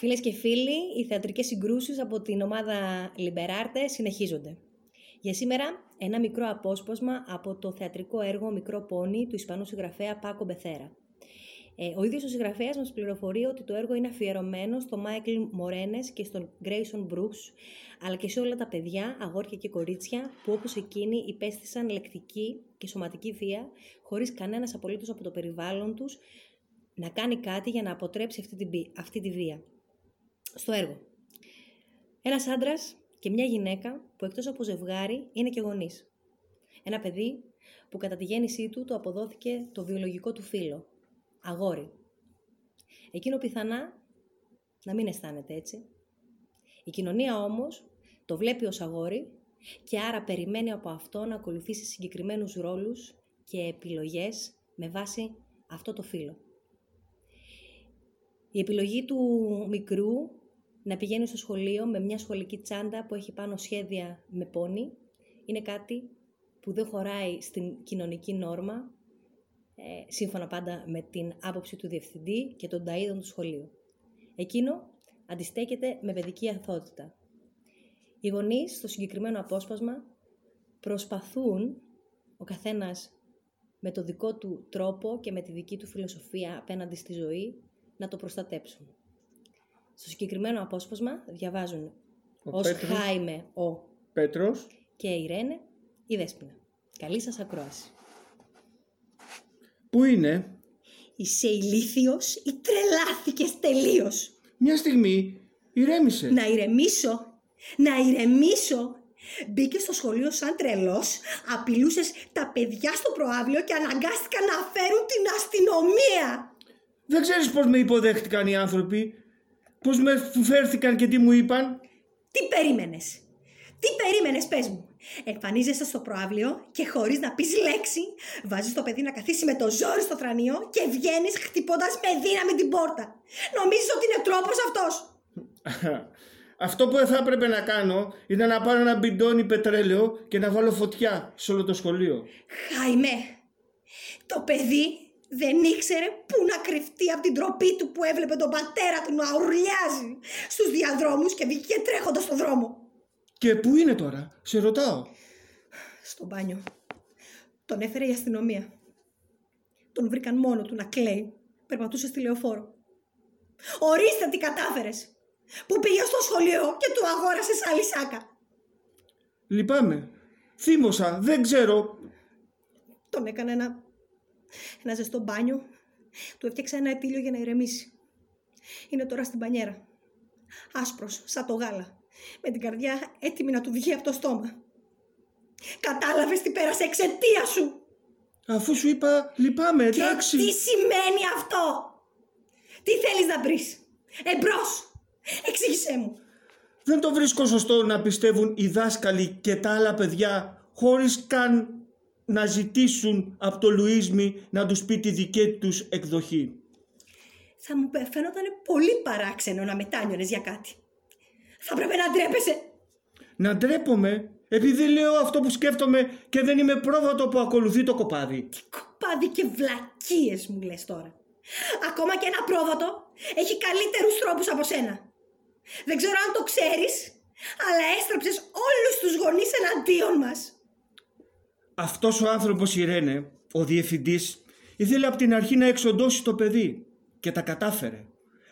Φίλες και φίλοι, οι θεατρικές συγκρούσεις από την ομάδα Λιμπεράρτε συνεχίζονται. Για σήμερα, ένα μικρό απόσπασμα από το θεατρικό έργο «Μικρό πόνι» του Ισπανού συγγραφέα Πάκο Μπεθέρα. Ε, ο ίδιος ο συγγραφέας μας πληροφορεί ότι το έργο είναι αφιερωμένο στο Μάικλ Μορόνες και στον Γκρέισον Μπρους, αλλά και σε όλα τα παιδιά, αγόρια και κορίτσια, που όπως εκείνοι υπέστησαν λεκτική και σωματική βία, χωρίς κανένας απολύτως από το περιβάλλον τους να κάνει κάτι για να αποτρέψει αυτή τη, αυτή τη βία στο έργο. Ένας άντρας και μια γυναίκα που εκτός από ζευγάρι είναι και γονείς. Ένα παιδί που κατά τη γέννησή του το αποδόθηκε το βιολογικό του φίλο, αγόρι. Εκείνο πιθανά να μην αισθάνεται έτσι. Η κοινωνία όμως το βλέπει ως αγόρι και άρα περιμένει από αυτό να ακολουθήσει συγκεκριμένους ρόλους και επιλογές με βάση αυτό το φίλο. Η επιλογή του μικρού να πηγαίνει στο σχολείο με μια σχολική τσάντα που έχει πάνω σχέδια με πόνι είναι κάτι που δεν χωράει στην κοινωνική νόρμα, ε, σύμφωνα πάντα με την άποψη του διευθυντή και των ταΐδων του σχολείου. Εκείνο αντιστέκεται με παιδική αθότητα. Οι γονείς στο συγκεκριμένο απόσπασμα προσπαθούν ο καθένας με το δικό του τρόπο και με τη δική του φιλοσοφία απέναντι στη ζωή να το προστατέψουν. Στο συγκεκριμένο απόσπασμα διαβάζουν ο ως Πέτρος, Χάιμε ο Πέτρος και η Ρένε η Δέσποινα. Καλή σας ακρόαση. Πού είναι; Είσαι ηλίθιος ή τρελάθηκες τελείως; Μια στιγμή ηρέμησε. Να ηρεμήσω. Να ηρεμήσω. Μπήκε στο σχολείο σαν τρελός, απειλούσες τα παιδιά στο προάβλιο και αναγκάστηκαν να φέρουν την αστυνομία. Δεν ξέρεις πώς με υποδέχτηκαν οι άνθρωποι. Πώς με φέρθηκαν και τι μου είπαν; Τι περίμενες; Τι περίμενες πες μου; Εμφανίζεσαι στο προάβλιο και χωρίς να πεις λέξη βάζεις το παιδί να καθίσει με το ζόρι στο θρανίο και βγαίνεις χτυπώντας με δύναμη την πόρτα. Νομίζεις ότι είναι τρόπος αυτός. Αυτό που θα έπρεπε να κάνω ήταν να πάρω ένα μπιντόνι πετρέλαιο και να βάλω φωτιά σε όλο το σχολείο. Χάιμε, το παιδί δεν ήξερε πού να κρυφτεί από την τροπή του που έβλεπε τον πατέρα του να ουρλιάζει στους διαδρόμους και βγήκε τρέχοντας στον δρόμο. Και πού είναι τώρα, σε ρωτάω. Στο μπάνιο. Τον έφερε η αστυνομία. Τον βρήκαν μόνο του να κλαίει. Περπατούσε στη λεωφόρο. Ορίστε τι κατάφερες. Που πήγε στο σχολείο και του αγόρασε άλλη σάκα. Λυπάμαι. Θύμωσα. Δεν ξέρω. Τον έκανε ένα ένα ζεστό μπάνιο. Του έφτιαξα ένα ετήλιο για να ηρεμήσει. Είναι τώρα στην πανιέρα. Άσπρος, σαν το γάλα. Με την καρδιά έτοιμη να του βγει από το στόμα. Κατάλαβες τι πέρασε εξαιτία σου; Αφού σου είπα λυπάμαι, εντάξει. Και τι σημαίνει αυτό; Τι θέλεις να βρεις; Εμπρός. Εξήγησέ μου. Δεν το βρίσκω σωστό να πιστεύουν οι δάσκαλοι και τα άλλα παιδιά χωρίς καν να ζητήσουν από το Λουίσμι να τους πει τη δική τους εκδοχή. Θα μου φαίνονταν πολύ παράξενο να μετάνιωνες για κάτι. Θα πρέπει να ντρέπεσαι. Να ντρέπομαι επειδή λέω αυτό που σκέφτομαι και δεν είμαι πρόβατο που ακολουθεί το κοπάδι. Τι κοπάδι και βλακίες μου λες τώρα. Ακόμα και ένα πρόβατο έχει καλύτερους τρόπους από σένα. Δεν ξέρω αν το ξέρεις, αλλά έστραψες όλους τους γονείς εναντίον μας. Αυτός ο άνθρωπος Ιρένε, ο διευθυντής, ήθελε από την αρχή να εξοντώσει το παιδί και τα κατάφερε.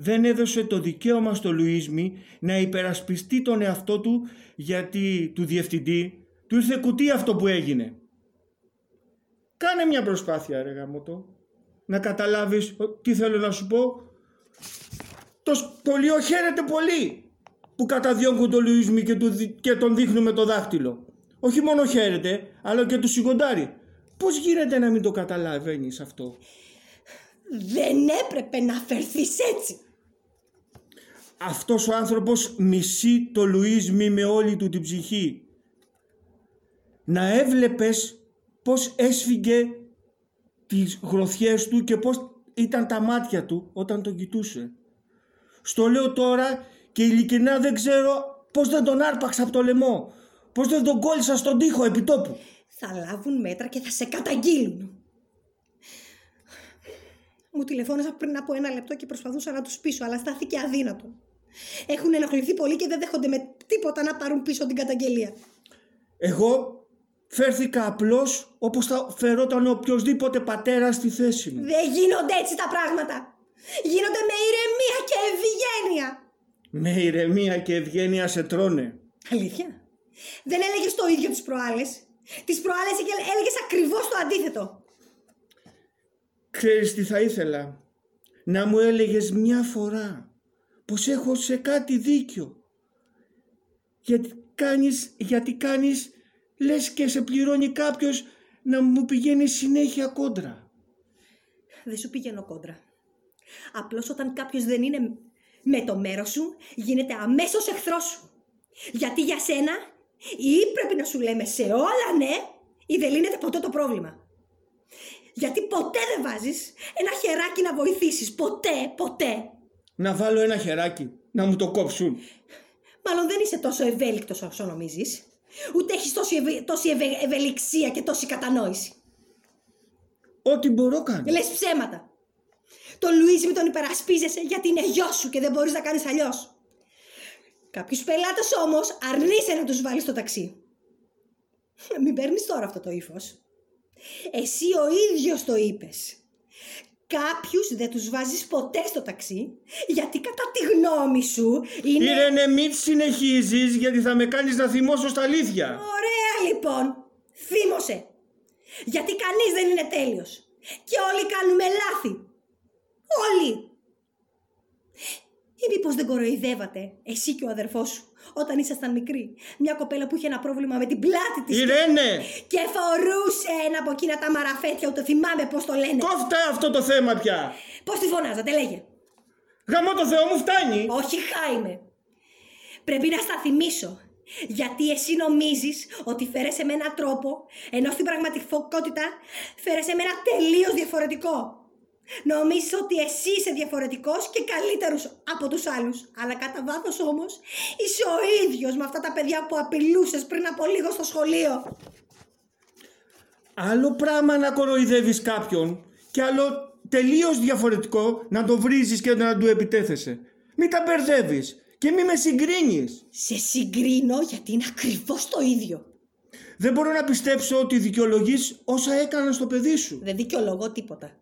Δεν έδωσε το δικαίωμα στο Λουίσμι να υπερασπιστεί τον εαυτό του γιατί του διευθυντή του ήρθε κουτί αυτό που έγινε. Κάνε μια προσπάθεια ρε γαμώτο. Να καταλάβεις τι θέλω να σου πω. Το σχολείο χαίρεται πολύ που καταδιώκουν τον Λουίσμι και, και τον δείχνουν με το δάχτυλο όχι μόνο χαίρεται, αλλά και τους σιγοντάρει. Πώς γίνεται να μην το καταλαβαίνεις αυτό; Δεν έπρεπε να φερθείς έτσι. Αυτός ο άνθρωπος μισεί το Λουίσμι με όλη του την ψυχή. Να έβλεπες πώς έσφυγε τις γροθιές του και πώς ήταν τα μάτια του όταν τον κοιτούσε. Στο λέω τώρα και ειλικρινά δεν ξέρω πώς δεν τον άρπαξα από το λαιμό. Πώς δεν τον κόλλησα στον τοίχο επιτόπου. Θα λάβουν μέτρα και θα σε καταγγείλουν. Μου τηλεφώνησα πριν από ένα λεπτό και προσπαθούσα να τους πείσω, αλλά στάθηκε αδύνατο. Έχουν ενοχληθεί πολύ και δεν δέχονται με τίποτα να πάρουν πίσω την καταγγελία. Εγώ φέρθηκα απλώς όπως θα φερόταν οποιοδήποτε πατέρα στη θέση μου. Δεν γίνονται έτσι τα πράγματα. Γίνονται με ηρεμία και ευγένεια. Με ηρεμία και ευγένεια σε τρώνε. Αλήθεια. Δεν έλεγες το ίδιο τις προάλλες. Τις προάλλες έλεγες ακριβώς το αντίθετο. Ξέρεις τι θα ήθελα; Να μου έλεγες μια φορά πως έχω σε κάτι δίκιο. Γιατί κάνεις, γιατί κάνεις λες και σε πληρώνει κάποιος να μου πηγαίνει συνέχεια κόντρα. Δεν σου πηγαίνω κόντρα. Απλώς όταν κάποιος δεν είναι με το μέρος σου, γίνεται αμέσως εχθρός σου. Γιατί για σένα ή πρέπει να σου λέμε σε όλα ναι ή δεν λύνεται ποτέ το πρόβλημα. Γιατί ποτέ δεν βάζεις ένα χεράκι να βοηθήσεις. Ποτέ, ποτέ. Να βάλω ένα χεράκι, να μου το κόψουν. Μάλλον δεν είσαι τόσο ευέλικτος όσο νομίζεις. Ούτε έχεις τόση, ευε... τόση ευε... ευελιξία και τόση κατανόηση. Ό,τι μπορώ κάνω. Λες ψέματα. Τον Λουίζι τον υπερασπίζεσαι γιατί είναι γιο σου και δεν μπορείς να κάνεις αλλιώς. Κάποιους πελάτες όμως αρνείσαι να τους βάλεις στο ταξί. Μην παίρνεις τώρα αυτό το ύφος. Εσύ ο ίδιος το είπες. Κάποιους δεν τους βάζεις ποτέ στο ταξί, γιατί κατά τη γνώμη σου είναι... Ήρενε μην συνεχίζεις γιατί θα με κάνεις να θυμώσω στα αλήθεια. Ωραία λοιπόν, θύμωσε. Γιατί κανείς δεν είναι τέλειος. Και όλοι κάνουμε λάθη. Όλοι. Ή μήπως δεν κοροϊδεύατε, εσύ και ο αδερφός σου, όταν ήσασταν μικροί. Μια κοπέλα που είχε ένα πρόβλημα με την πλάτη της. Ηρένε! Και φορούσε ένα από εκείνα τα μαραφέτια, ούτε θυμάμαι πώς το λένε. Κόφτε αυτό το θέμα πια. Πώς τη φωνάζατε, λέγε. Γαμώ το Θεό μου φτάνει. Όχι, Χάιμε. Πρέπει να στα θυμίσω. Γιατί εσύ νομίζεις ότι φέρεσαι με έναν τρόπο, ενώ στην πραγματικότητα φέρεσαι με ένα τελείως διαφορετικό. Νομίζεις ότι εσύ είσαι διαφορετικός και καλύτερος από τους άλλους. Αλλά κατά βάθος όμως είσαι ο ίδιος με αυτά τα παιδιά που απειλούσες πριν από λίγο στο σχολείο. Άλλο πράγμα να κοροϊδεύεις κάποιον και άλλο τελείως διαφορετικό να το βρίζεις και να του επιτέθεσαι. Μην τα μπερδεύεις και μην με συγκρίνεις. Σε συγκρίνω γιατί είναι ακριβώς το ίδιο. Δεν μπορώ να πιστέψω ότι δικαιολογείς όσα έκανα στο παιδί σου. Δεν δικαιολογώ τίποτα.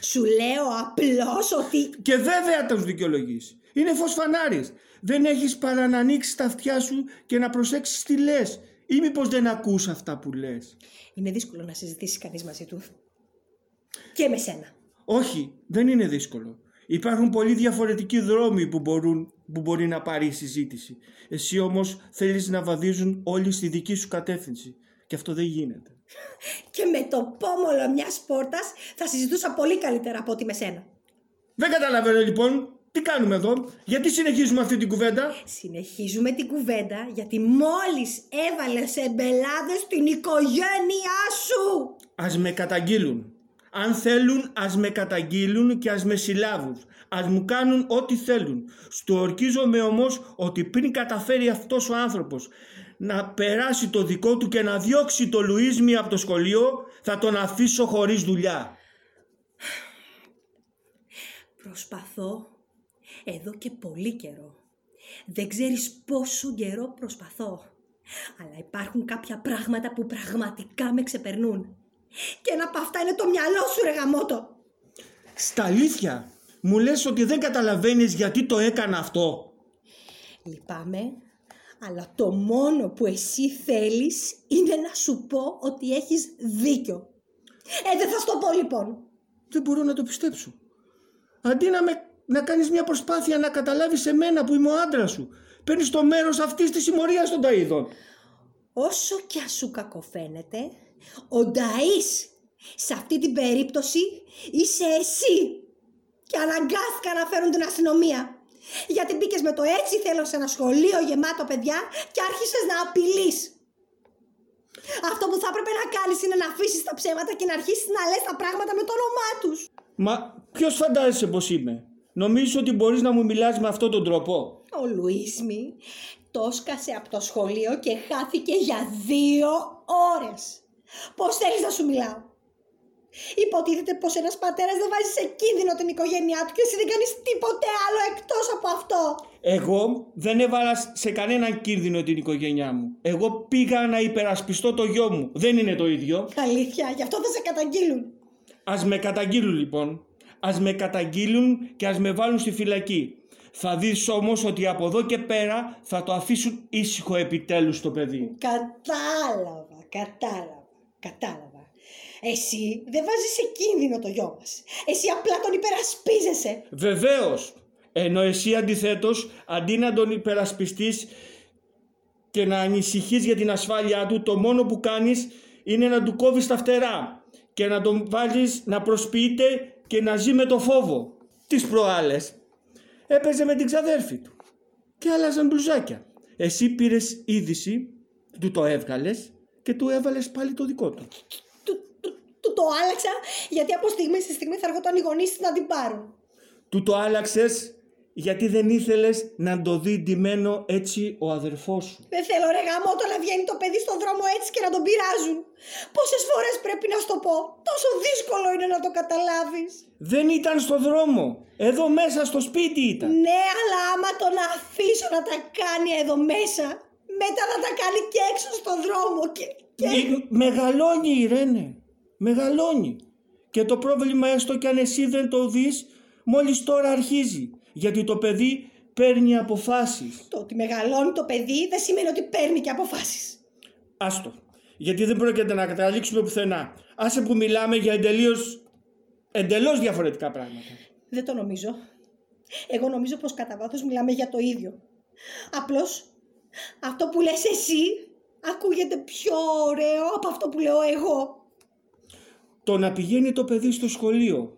Σου λέω απλώς ότι... Και βέβαια τα σου δικαιολογείς. Είναι φως φανάρις. Δεν έχεις παρά να ανοίξεις τα αυτιά σου και να προσέξεις τι λες. Ή μήπως δεν ακούς αυτά που λες. Είναι δύσκολο να συζητήσεις κανείς μαζί του. Και με σένα. Όχι, δεν είναι δύσκολο. Υπάρχουν πολύ διαφορετικοί δρόμοι που, μπορούν, που μπορεί να πάρει η συζήτηση. Εσύ όμως θέλεις να βαδίζουν όλοι στη δική σου κατεύθυνση. Και αυτό δεν γίνεται. Και με το πόμολο μιας πόρτας θα συζητούσα πολύ καλύτερα από ότι με σένα. Δεν καταλαβαίνω λοιπόν τι κάνουμε εδώ, γιατί συνεχίζουμε αυτή την κουβέντα; Συνεχίζουμε την κουβέντα γιατί μόλις έβαλες εμπελάδες την οικογένειά σου. Ας με καταγγείλουν. Αν θέλουν ας με καταγγείλουν και ας με συλλάβουν. Ας μου κάνουν ό,τι θέλουν. Στο ορκίζομαι όμως ότι πριν καταφέρει αυτός ο άνθρωπος να περάσει το δικό του και να διώξει το Λουίσμι από το σχολείο, θα τον αφήσω χωρίς δουλειά. Προσπαθώ εδώ και πολύ καιρό. Δεν ξέρεις πόσο καιρό προσπαθώ. Αλλά υπάρχουν κάποια πράγματα που πραγματικά με ξεπερνούν. Και ένα από αυτά είναι το μυαλό σου ρε γαμότο. Στα αλήθεια, μου λες ότι δεν καταλαβαίνεις γιατί το έκανα αυτό. Λυπάμαι, αλλά το μόνο που εσύ θέλεις είναι να σου πω ότι έχεις δίκιο. Ε, δεν θα στο πω λοιπόν. Δεν μπορώ να το πιστέψω. Αντί να, με, να κάνεις μια προσπάθεια να καταλάβεις εμένα που είμαι ο άντρας σου, παίρνεις το μέρος αυτής της συμμορίας των Ταΐδων. Όσο κι αν σου κακοφαίνεται, ο Νταΐς σε αυτή την περίπτωση είσαι εσύ. Και αναγκάστηκα να φέρουν την αστυνομία. Γιατί μπήκες με το έτσι θέλω σε ένα σχολείο γεμάτο παιδιά και άρχισες να απειλείς. Αυτό που θα έπρεπε να κάνεις είναι να αφήσεις τα ψέματα και να αρχίσεις να λες τα πράγματα με το όνομά τους. Μα ποιος φαντάζεσαι πως είμαι; Νομίζω ότι μπορείς να μου μιλάς με αυτόν τον τρόπο. Ο Λουίσμι το σκάσε από το σχολείο και χάθηκε για δύο ώρες. Πώς θέλεις να σου μιλάω; Υποτίθεται πως ένας πατέρας δεν βάζει σε κίνδυνο την οικογένειά του και εσύ δεν κάνεις τίποτε άλλο εκτός από αυτό. Εγώ δεν έβαλα σε κανέναν κίνδυνο την οικογένειά μου. Εγώ πήγα να υπερασπιστώ το γιο μου. Δεν είναι το ίδιο. Αλήθεια, γι' αυτό θα σε καταγγείλουν. Ας με καταγγείλουν λοιπόν. Ας με καταγγείλουν και ας με βάλουν στη φυλακή. Θα δεις όμως ότι από εδώ και πέρα θα το αφήσουν ήσυχο επιτέλους το παιδί. Κατάλαβα, κατάλαβα, κατάλαβα. Εσύ δεν βάζεις σε κίνδυνο το γιο μας. Εσύ απλά τον υπερασπίζεσαι. Βεβαίως. Ενώ εσύ αντιθέτως, αντί να τον υπερασπιστείς και να ανησυχείς για την ασφάλειά του, το μόνο που κάνεις είναι να του κόβεις τα φτερά και να τον βάλεις να προσποιείται και να ζει με το φόβο. Τις προάλλες έπαιζε με την ξαδέρφη του και άλλαζαν μπλουζάκια. Εσύ πήρες είδηση, του το έβγαλες και του έβαλες πάλι το δικό του. Του, του, του το άλλαξα γιατί από στιγμή στη στιγμή θα έρχονταν οι γονείς να την πάρουν. Του το άλλαξες γιατί δεν ήθελες να το δει ντυμένο έτσι ο αδερφός σου. Δεν θέλω ρε γάμο όταν να βγαίνει το παιδί στον δρόμο έτσι και να τον πειράζουν. Πόσες φορές πρέπει να σου το πω. Τόσο δύσκολο είναι να το καταλάβεις. Δεν ήταν στο δρόμο. Εδώ μέσα στο σπίτι ήταν. Ναι, αλλά άμα τον αφήσω να τα κάνει εδώ μέσα, μετά να τα κάνει και έξω στον δρόμο και... και... Μη- μεγαλώνει η Ρένε. Μεγαλώνει. Και το πρόβλημα έστω κι αν εσύ δεν το δεις, μόλις τώρα αρχίζει. Γιατί το παιδί παίρνει αποφάσεις. Το ότι μεγαλώνει το παιδί δεν σημαίνει ότι παίρνει και αποφάσεις. Άστο. Γιατί δεν πρόκειται να καταλήξουμε πουθενά. Άσε που μιλάμε για εντελώς, εντελώς διαφορετικά πράγματα. Δεν το νομίζω. Εγώ νομίζω πως κατά βάθος μιλάμε για το ίδιο. Απλώς αυτό που λες εσύ ακούγεται πιο ωραίο από αυτό που λέω εγώ. Το να πηγαίνει το παιδί στο σχολείο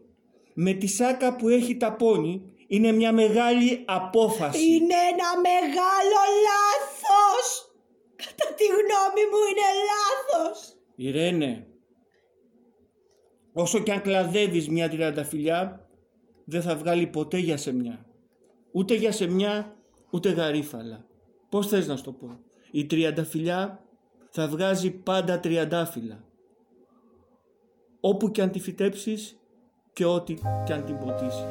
με τη σάκα που έχει τα πόνι είναι μια μεγάλη απόφαση. Είναι ένα μεγάλο λάθος. Κατά τη γνώμη μου είναι λάθος. Ιρένε, όσο κι αν κλαδεύεις μια τριανταφυλιά, δεν θα βγάλει ποτέ για σεμιά. Ούτε για σεμιά, ούτε γαρίφαλα. Πώς θες να σου το πω. Η τριανταφυλιά θα βγάζει πάντα τριαντάφυλλα. Όπου κι αν τη φυτέψεις και ό,τι κι αν την ποτίσεις.